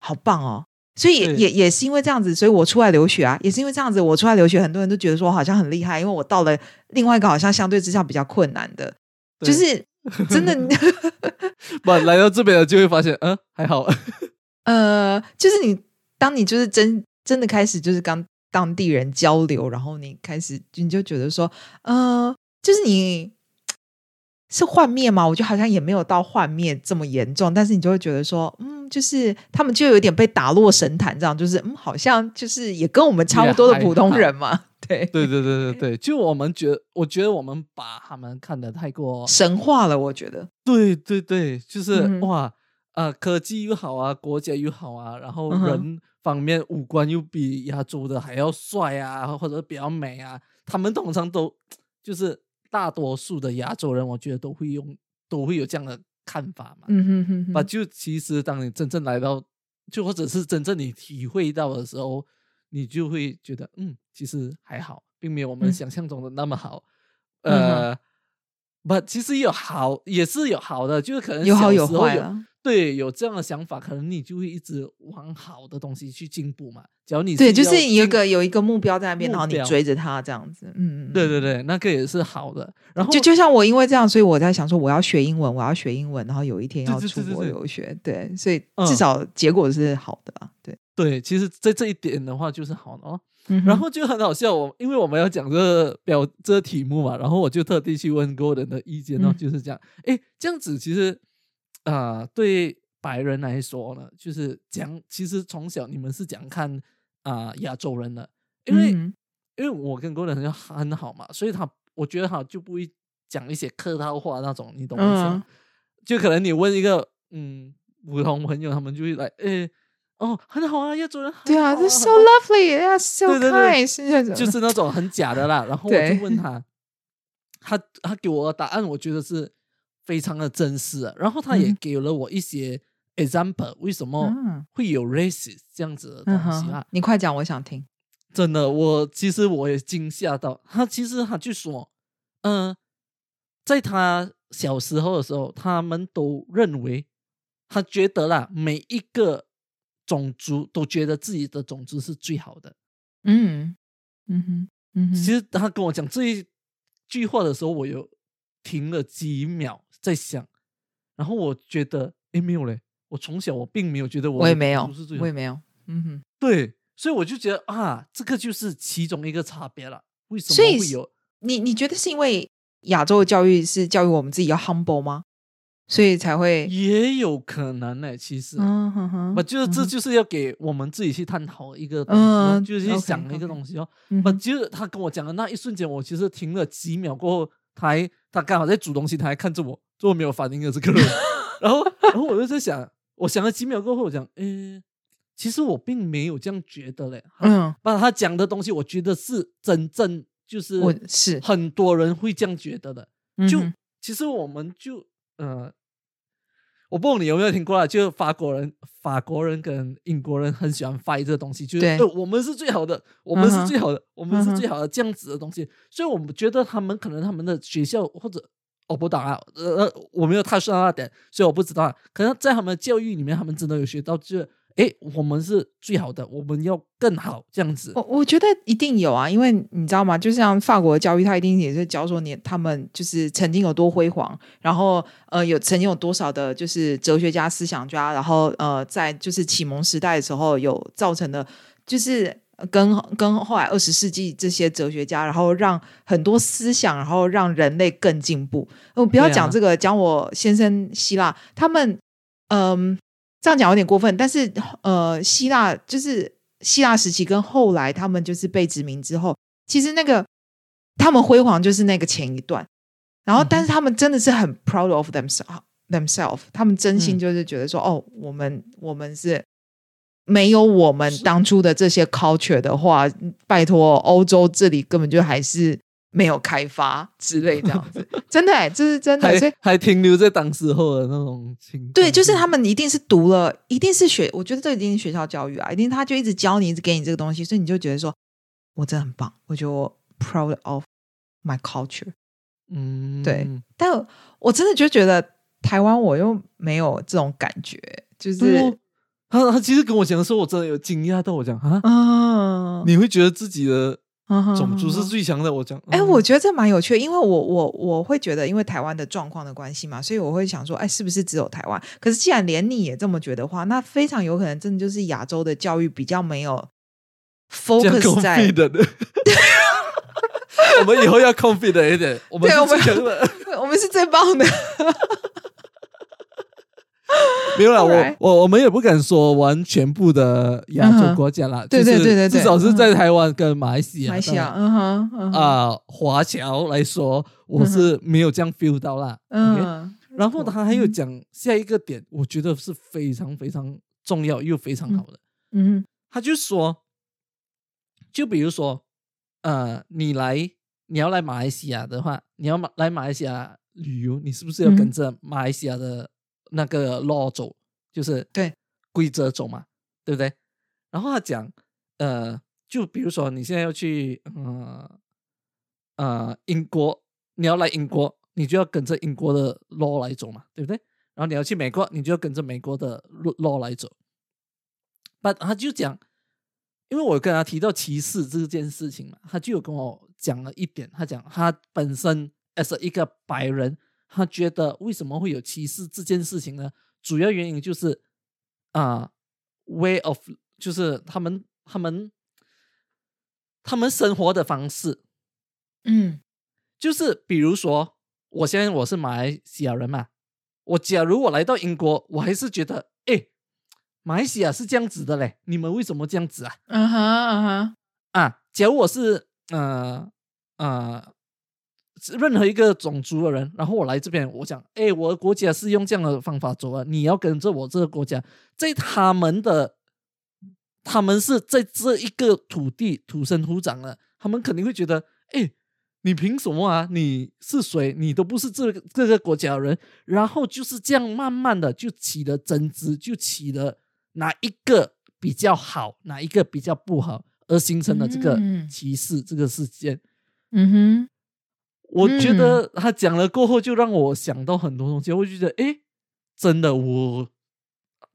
好棒哦。所以也也也是因为这样子，所以我出来留学啊，也是因为这样子，我出来留学，很多人都觉得说好像很厉害，因为我到了另外一个好像相对之下比较困难的，就是真的，
不来到这边了就会发现，嗯，还好，
呃，就是你当你就是真真的开始就是跟当地人交流，然后你开始你就觉得说，呃，就是你。是幻灭吗？我觉得好像也没有到幻灭这么严重，但是你就会觉得说，嗯，就是他们就有点被打落神坛，这样就是，嗯，好像就是也跟我们差不多的普通人嘛。对，
对，对，对，对，对，就我们觉得，我觉得我们把他们看得太过
神话了。我觉得，
对，对，对，就是哇，呃，科技又好啊，国家又好啊，然后人方面五官又比亚洲的还要帅啊，或者比较美啊，他们通常都就是。大多数的亚洲人，我觉得都会用，都会有这样的看法嘛。嗯哼哼。把就其实，当你真正来到，就或者是真正你体会到的时候，你就会觉得，嗯，其实还好，并没有我们想象中的那么好。呃，不，其实有好，也是有好的，就是可能
有好有坏啊。
对，有这样的想法，可能你就会一直往好的东西去进步嘛。只要你
对，就是有一个有一个目标在那边，然后你追着它这样子。嗯，
对对对，那个也是好的。然后
就就像我因为这样，所以我在想说，我要学英文，我要学英文，然后有一天要出国留学。对，所以至少结果是好的啊。对
对，其实，在这一点的话，就是好的哦。然后就很好笑，我因为我们要讲这个表这个题目嘛，然后我就特地去问 Golden 的意见，然后就是这样。哎，这样子其实。啊，对白人来说呢，就是讲，其实从小你们是讲看啊亚洲人的，因为因为我跟工人很很好嘛，所以他我觉得他就不会讲一些客套话那种，你懂吗？就可能你问一个嗯普通朋友，他们就会来，诶，哦，很好啊，业主人，
对啊 so lovely，they're so nice，
就是那种很假的啦。然后我就问他，他他给我的答案，我觉得是。非常的真实，然后他也给了我一些 example，为什么会有 racist 这样子的东西啊？
你快讲，我想听。
真的，我其实我也惊吓到他。其实他就说，嗯，在他小时候的时候，他们都认为，他觉得啦，每一个种族都觉得自己的种族是最好的。嗯嗯哼嗯哼。其实他跟我讲这一句话的时候，我有停了几秒。在想，然后我觉得，哎，没有嘞。我从小我并没有觉得我
我也没有，我也没有。嗯哼，
对，所以我就觉得啊，这个就是其中一个差别了。为什么会有？
你你觉得是因为亚洲的教育是教育我们自己要 humble 吗？所以才会
也有可能呢。其实，嗯哼哼，我觉得这就是要给我们自己去探讨一个东西，就是去想一个东西哦。我就是他跟我讲的那一瞬间，我其实停了几秒过后，他还他刚好在煮东西，他还看着我。做没有反应的这个人，然后，然后我就在想，我想了几秒过后，我讲，诶，其实我并没有这样觉得嘞。嗯，把他讲的东西，我觉得是真正就是
是
很多人会这样觉得的。就其实我们就呃，我不懂你有没有听过啊？就法国人、法国人跟英国人很喜欢 fight 这个东西，就是我们是最好的，我们是最好的，我们是最好的这样子的东西。所以我们觉得他们可能他们的学校或者。我不懂啊，呃，我没有太深那点，所以我不知道。可能在他们的教育里面，他们真的有学到，就是哎，我们是最好的，我们要更好这样子。
我我觉得一定有啊，因为你知道吗？就像法国的教育，他一定也是教说你他们就是曾经有多辉煌，然后呃，有曾经有多少的，就是哲学家、思想家，然后呃，在就是启蒙时代的时候有造成的，就是。跟跟后来二十世纪这些哲学家，然后让很多思想，然后让人类更进步。我不要讲这个，讲我先生希腊，他们嗯，这样讲有点过分，但是呃，希腊就是希腊时期跟后来他们就是被殖民之后，其实那个他们辉煌就是那个前一段，然后但是他们真的是很 proud of themselves themselves，他们真心就是觉得说，哦，我们我们是。没有我们当初的这些 culture 的话，拜托，欧洲这里根本就还是没有开发之类这样子，真的，这是真的，
所以还停留在当时候的那种情。
对，就是他们一定是读了，一定是学，我觉得这一定是学校教育啊，一定他就一直教你，一直给你这个东西，所以你就觉得说，我真的很棒，我觉得我 proud of my culture。嗯，对，但我真的就觉得台湾我又没有这种感觉，就是。
他他其实跟我讲的时候，我真的有惊讶到，我讲啊，
啊，
你会觉得自己的种族是
嗯
最强的？我讲，
哎、
嗯
我觉得这蛮有趣的，因为我我我会觉得，因为台湾的状况的关系嘛，所以我会想说，哎，是不是只有台湾？可是既然连你也这么觉得的话，那非常有可能真的就是亚洲的教育比较没有 focus 在
的。我们以后要 confident 一点，我们
对我们
是最强的。
我们是最棒的。
没有啦，我我我们也不敢说完全部的亚洲国家啦，
对对对对对。
至少是在台湾跟马来西亚，
马来西亚，嗯
啊华侨来说，我是没有这样 feel 到啦。
嗯，
然后他还有
嗯
讲下一个点，我觉得是非常非常重要又非常好的。
嗯
他就说，就比如说，呃，你来你要来马来西亚的话，你要马来马来西亚旅游，你是不是要跟
嗯
着马来西亚的那个 law 走，就是
对
规则走嘛，对不对？然后他讲，呃，就比如说你现在要去呃呃英国，你要来英国，你就要跟着英国的 law 来走嘛，对不对？然后你要去美国，你就要跟着美国的 law 来走。But 他就讲，因为我跟他提到歧视这件事情嘛，他就有跟我讲了一点，他讲他本身 as 一个白人，他觉得为什么会有歧视这件事情呢？主要原因就是啊、way of 就是他们他们他们生活的方式，
嗯
就是比如说，我现在我是马来西亚人嘛，我假如我来到英国，我还是觉得，哎，马来西亚是这样子的嘞，你们为什么这样子啊？
嗯哼嗯哼，
啊，假如我是呃呃任何一个种族的人，然后我来这边，我讲，哎，我的国家是用这样的方法走啊，你要跟着我这个国家，在他们的他们是在这一个土地土生土长的，他们肯定会觉得，哎，你凭什么啊？你是谁？你都不是这个这个国家的人。然后就是这样，慢慢的就起了争执，就起了哪一个比较好，哪一个比较不好，而形成了这个
嗯
歧视这个事件。
嗯哼，
我觉得他讲了过后，就让我想到很多东西。我就觉得，哎，真的，我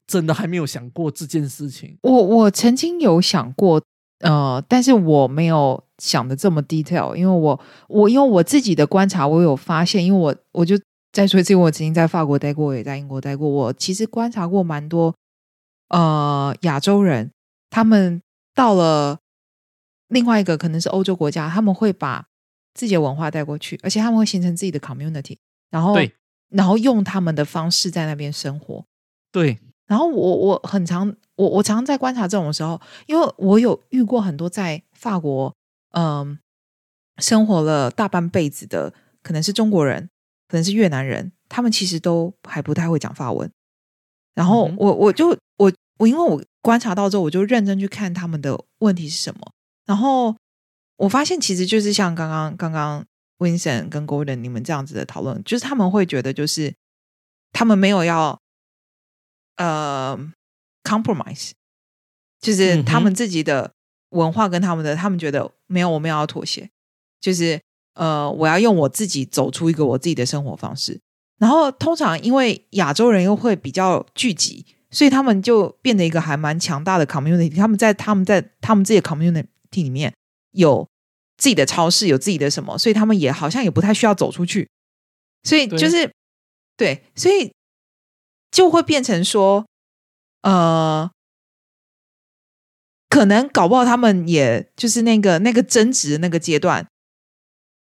真的还没有想过这件事情。
我我曾经有想过，呃，但是我没有想的这么 detail，因为我我因为我自己的观察，我有发现，因为我我就再说一次，我曾经在法国待过，我也在英国待过，我其实观察过蛮多呃亚洲人，他们到了另外一个可能是欧洲国家，他们会把自己的文化带过去，而且他们会形成自己的 community，然后
对
然后用他们的方式在那边生活。
对，
然后我我很常我我常常在观察这种时候，因为我有遇过很多在法国嗯生活了大半辈子的，可能是中国人，可能是越南人，他们其实都还不太会讲法文。然后我我就我我因为我观察到之后，我就认真去看他们的问题是什么。然后我发现其实就是像刚刚刚刚 Vincent 跟 Gordon 你们这样子的讨论，就是他们会觉得就是他们没有要呃 compromise，就是他们自己的文化跟他们的，他们觉得没有我们要妥协，就是呃我要用我自己走出一个我自己的生活方式。然后通常因为亚洲人又会比较聚集，所以他们就变得一个还蛮强大的 community。他们在他们在他们自己的 community 里面有自己的超市，有自己的什么，所以他们也好像也不太需要走出去。所以就是对，所以就会变成说，呃，可能搞不好他们也就是那个那个争执的那个阶段，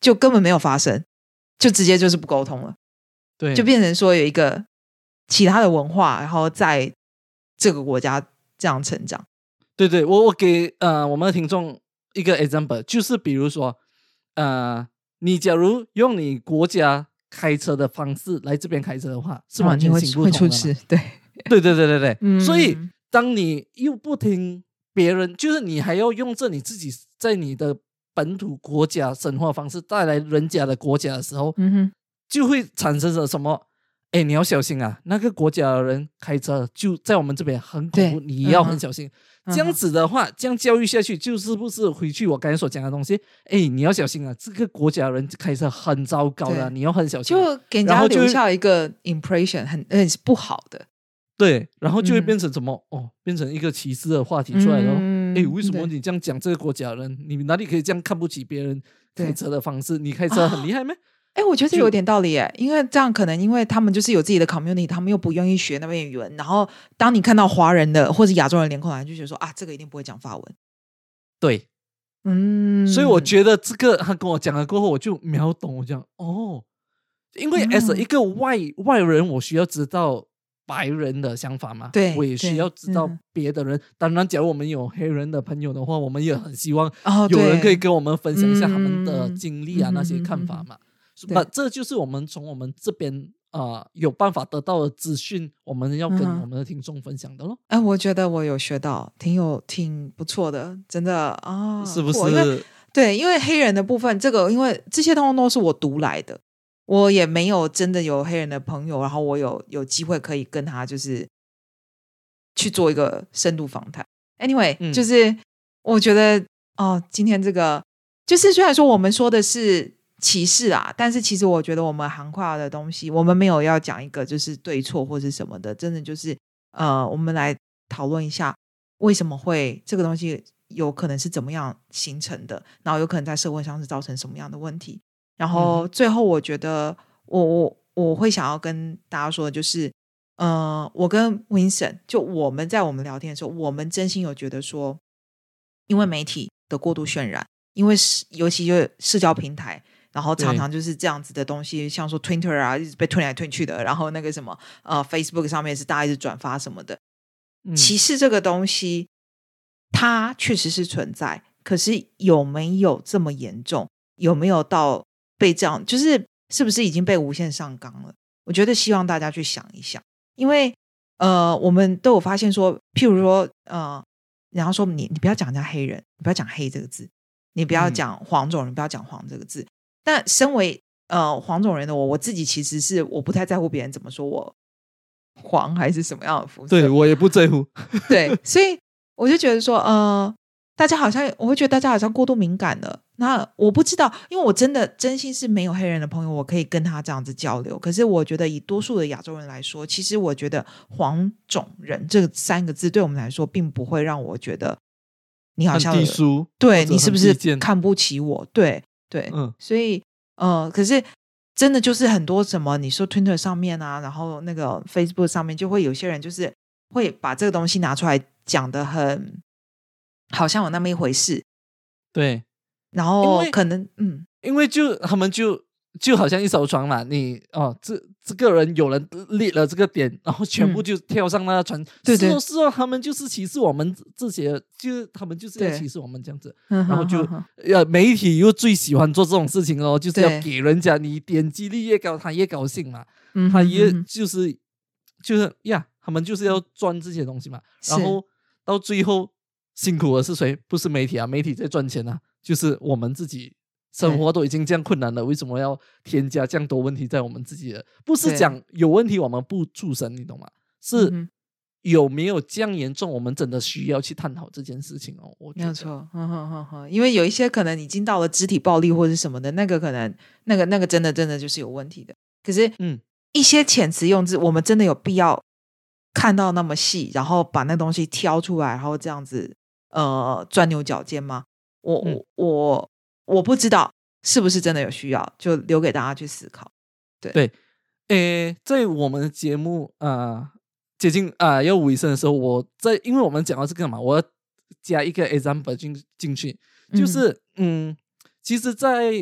就根本没有发生，就直接就是不沟通了。
对，
就变成说有一个其他的文化，然后在这个国家这样成长。
对对，我我给呃我们的听众一个 example，就是比如说，呃，你假如用你国家开车的方式来这边开车的话，是完全行不
会
通的嘛。
出事，对，
对对对对对，
嗯
所以当你又不听别人，就是你还要用着你自己在你的本土国家生活方式带来人家的国家的时候，
嗯哼，
就会产生着什么？哎，你要小心啊！那个国家的人开车就在我们这边很恐怖，你要很小心。
嗯
这样子的话，这样教育下去，就是不是回去我刚才所讲的东西？哎，你要小心啊！这个国家人开车很糟糕的，
对
你要很小心啊。
就给人家留下一个 impression 很很不好的。
对，然后就会
嗯
变成什么？哦，变成一个歧视的话题出来了。
嗯
哎、为什么你这样讲这个国家人？你哪里可以这样看不起别人开车的方式？你开车很厉害吗？
哎，我觉得
就
有点道理哎，因为这样可能因为他们就是有自己的 community，他们又不愿意学那边语文，然后当你看到华人的或者亚洲人脸孔来，就觉得说啊，这个一定不会讲法文。
对，
嗯，
所以我觉得这个他跟我讲了过后，我就秒懂。我讲哦，因为 as
嗯
一个外、外人，我需要知道白人的想法嘛，
对
我也需要知道
嗯
别的人。当然，假如我们有黑人的朋友的话，我们也很希望
哦，
有人可以跟我们分享一下他们的
嗯
经历啊，
嗯
那些看法嘛。
对
那这就是我们从我们这边啊、呃有办法得到的资讯，我们要跟我们的听众分享的咯，
哎，我觉得我有学到，挺有挺不错的，真的啊，
是不是？
对，因为黑人的部分，这个因为这些通通都是我读来的，我也没有真的有黑人的朋友，然后我有有机会可以跟他就是去做一个深度访谈。Anyway，、
嗯
就是我觉得哦，今天这个就是虽然说我们说的是歧视啊，但是其实我觉得我们行跨的东西，我们没有要讲一个就是对错或是什么的，真的就是呃，我们来讨论一下为什么会这个东西有可能是怎么样形成的，然后有可能在社会上是造成什么样的问题。然后最后，我觉得我我我会想要跟大家说的就是，呃，我跟 Vincent 就我们在我们聊天的时候，我们真心有觉得说，因为媒体的过度渲染，因为是尤其就是社交平台。然后常常就是这样子的东西，像说 Twitter 啊，一直被推来推去的，然后那个什么呃 Facebook 上面是大家一直转发什么的，
嗯
歧视这个东西，它确实是存在，可是有没有这么严重？有没有到被这样？就是是不是已经被无限上纲了？我觉得希望大家去想一想，因为呃，我们都有发现说，譬如说呃，然后说你你不要讲人家黑人，你不要讲黑这个字，你不要
嗯
讲黄种人，你不要讲黄这个字。但身为呃黄种人的我，我自己其实是我不太在乎别人怎么说我黄还是什么样的肤色，
对我也不在乎。
对，所以我就觉得说，呃，大家好像我会觉得大家好像过度敏感了。那我不知道，因为我真的真心是没有黑人的朋友，我可以跟他这样子交流。可是我觉得以多数的亚洲人来说，其实我觉得“黄种人”这三个字对我们来说，并不会让我觉得你好
很
像
低俗，
对你是不是看不起我？对对，
嗯。
所以呃，可是真的就是很多什么，你说 Twitter 上面啊，然后那个 Facebook 上面，就会有些人就是会把这个东西拿出来讲的很，好像有那么一回事，
对，
然后可能嗯，
因为就他们就就好像一艘船嘛，你哦，这这个人有人列了这个点，然后全部
嗯
就跳上那个船，
对对。
是哦是哦，他们就是歧视我们这些，就是他们就是要歧视我们这样子，
然
然后就呃媒体又最喜欢做这种事情哦，就是要给人家你点击率越高，他越高兴嘛，
嗯
他也
嗯
就是就是呀，他们就是要赚这些东西嘛，然后到最后辛苦的是谁？不是媒体啊，媒体在赚钱啊，就是我们自己生活都已经这样困难了，为什么要添加这样多问题在我们自己的？不是讲有问题我们不出声，你懂吗？是有没有这样严重？我们真的需要去探讨这件事情哦。我
没有错，哼哼哼哼，因为有一些可能已经到了肢体暴力或者什么的，那个可能那个那个真的真的就是有问题的。可是，
嗯，
一些遣词用字，我们真的有必要看到那么细，然后把那东西挑出来，然后这样子呃钻牛角尖吗？我
嗯
我我我不知道是不是真的有需要，就留给大家去思考。对。
对诶，在我们的节目啊、呃接近啊、要尾声的时候，我在因为我们讲到这个嘛，我要加一个 example 进进去，就是嗯其实在，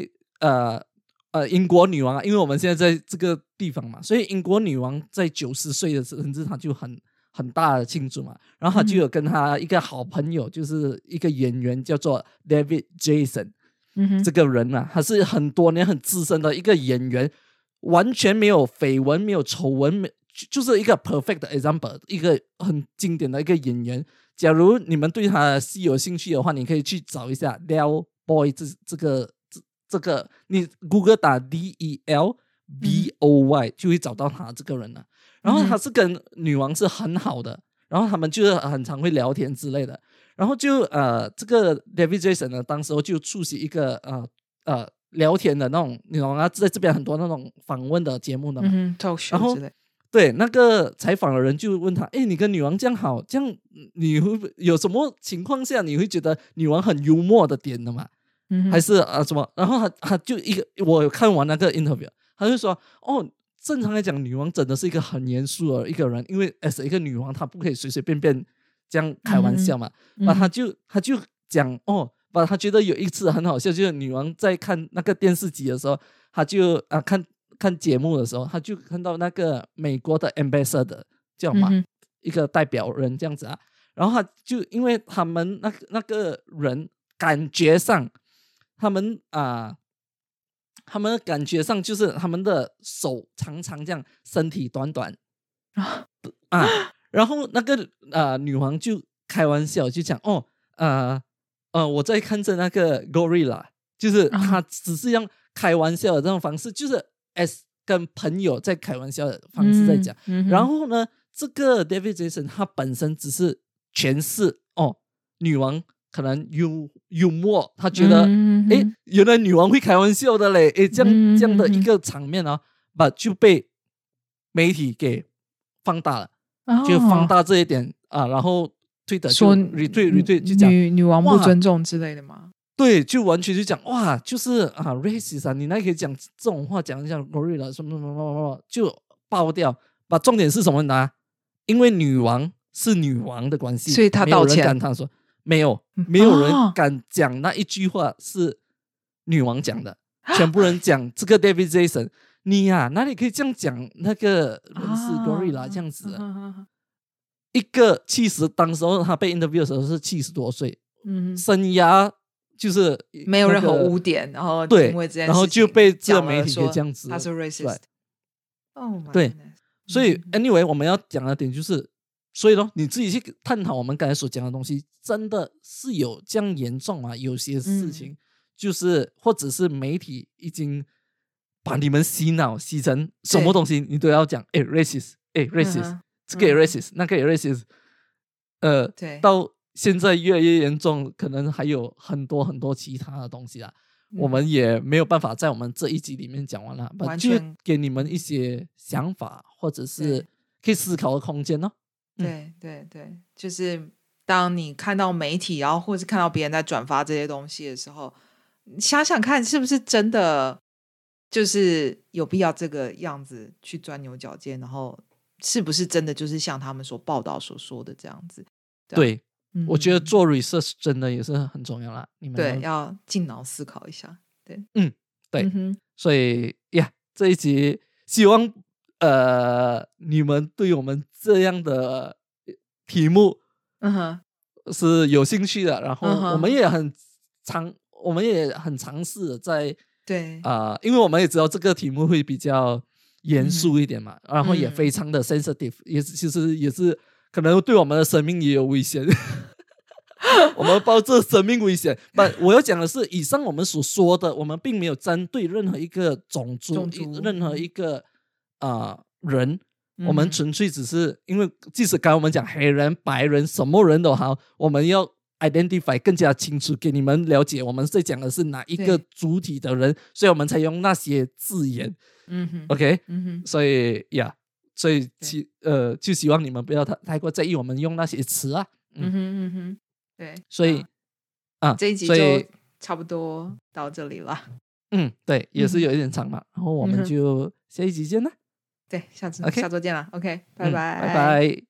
呃呃英国女王啊，因为我们现在在这个地方嘛，所以英国女王在九十岁的生日，她就很很大的庆祝嘛，然后她就有跟她一个好朋友，就是一个演员叫做 David Jason，
嗯哼，
这个人啊，他是很多年很资深的一个演员，完全没有绯闻，没有丑闻，没就就是一个 perfect example，一个很经典的一个演员。假如你们对他的戏有兴趣的话，你可以去找一下 Del Boy 这这个这这个，你谷歌打 D E L B O Y 就会找到他这个人了。然后他是跟女王是很好的，然后他们就是很常会聊天之类的。然后就呃，这个 David Jason 呢，当时候就出席一个呃呃聊天的那种，你懂吗？在这边很多那种访问的节目的嘛。然后对，那个采访的人就问他：“哎，你跟女王这样好，这样你会有什么情况下你会觉得女王很幽默的点的嘛？还是啊什么？”然后他他就一个，我看完那个 interview，他就说：“哦，正常来讲，女王真的是一个很严肃的一个人，因为 as 一个女王，她不可以随随便便这样开玩笑嘛。”那他就他就讲：“哦，把他觉得有一次很好笑，就是女王在看那个电视机的时候，他就啊看。”看节目的时候，他就看到那个美国的 ambassador 叫嘛一个代表人这样子啊，然后他就因为他们那那个人感觉上，他们啊，他们感觉上就是他们的手长长这样，身体短短啊啊，然后那个呃女王就开玩笑就讲哦呃呃我在看着那个 gorilla，就是他只是用开玩笑的这种方式，就是。S 跟朋友在开玩笑的方式在讲，然后呢，这个 David Jason 他本身只是诠释哦，女王可能幽幽默，他觉得哎，原来女王会开玩笑的嘞，哎，这样这样的一个场面啊，把就被媒体给放大了，就放大这一点啊，然后推的
说
retweet retweet 就讲
女女王不尊重之类的吗？
对，就完全就讲哇，就是啊，racist 啊，你那可以讲这种话，讲一下 gorilla 什么什么什么什么，就爆掉。把重点是什么呢？因为女王是女王的关系，
所以他道歉。
他说没有，没有人敢讲那一句话是女王讲的，全部人讲这个 David Jason，你呀哪里可以这样讲？那个人是 gorilla 这样子，一个七十，当时候他被 interview 的时候是七十多岁，嗯，生涯。就是
没有任何污点，然后
对，然后就被这媒体给这样子，
他是 racist，哦，
对，所以 anyway 我们要讲的点就是，所以呢，你自己去探讨我们刚才所讲的东西，真的是有这样严重吗？有些事情就是或者是媒体已经把你们洗脑洗成什么东西，你都要讲，哎，racist，哎，racist，这个 racist，那个 racist，呃，
对，
到。现在越来越严重，可能还有很多很多其他的东西啊，我们也没有办法在我们这一集里面讲完了，
完全。
给你们一些想法或者是可以思考的空间呢。
对对对，就是当你看到媒体，然后或是看到别人在转发这些东西的时候，想想看是不是真的，就是有必要这个样子去钻牛角尖，然后是不是真的就是像他们所报道所说的这样子？
对。我觉得做 research 真的也是很重要啦。你们
对要进脑思考一下。对，
嗯，对，所以呀，这一集希望呃你们对我们这样的题目，嗯哼，是有兴趣的。然后我们也很尝，我们也很尝试在
对
啊，因为我们也知道这个题目会比较严肃一点嘛，然后也非常的 sensitive，也是其实也是。可能对我们的生命也有危险，我们抱着生命危险。不，我要讲的是，以上我们所说的，我们并没有针对任何一个种族、任何一个啊人，我们纯粹只是因为，即使刚我们讲黑人、白人，什么人都好，我们要 identify 更加清楚，给你们了解我们在讲的是哪一个主体的人，所以我们才用那些字眼。嗯哼，OK，嗯哼，所以呀。所以，希呃，就希望你们不要太太过在意我们用那些词啊。
嗯哼嗯哼，对。
所以啊，
这一集就差不多到这里了。
嗯，对，也是有一点长嘛。然后我们就下一集见了。
对，下次下周见了。OK，拜拜，
拜拜。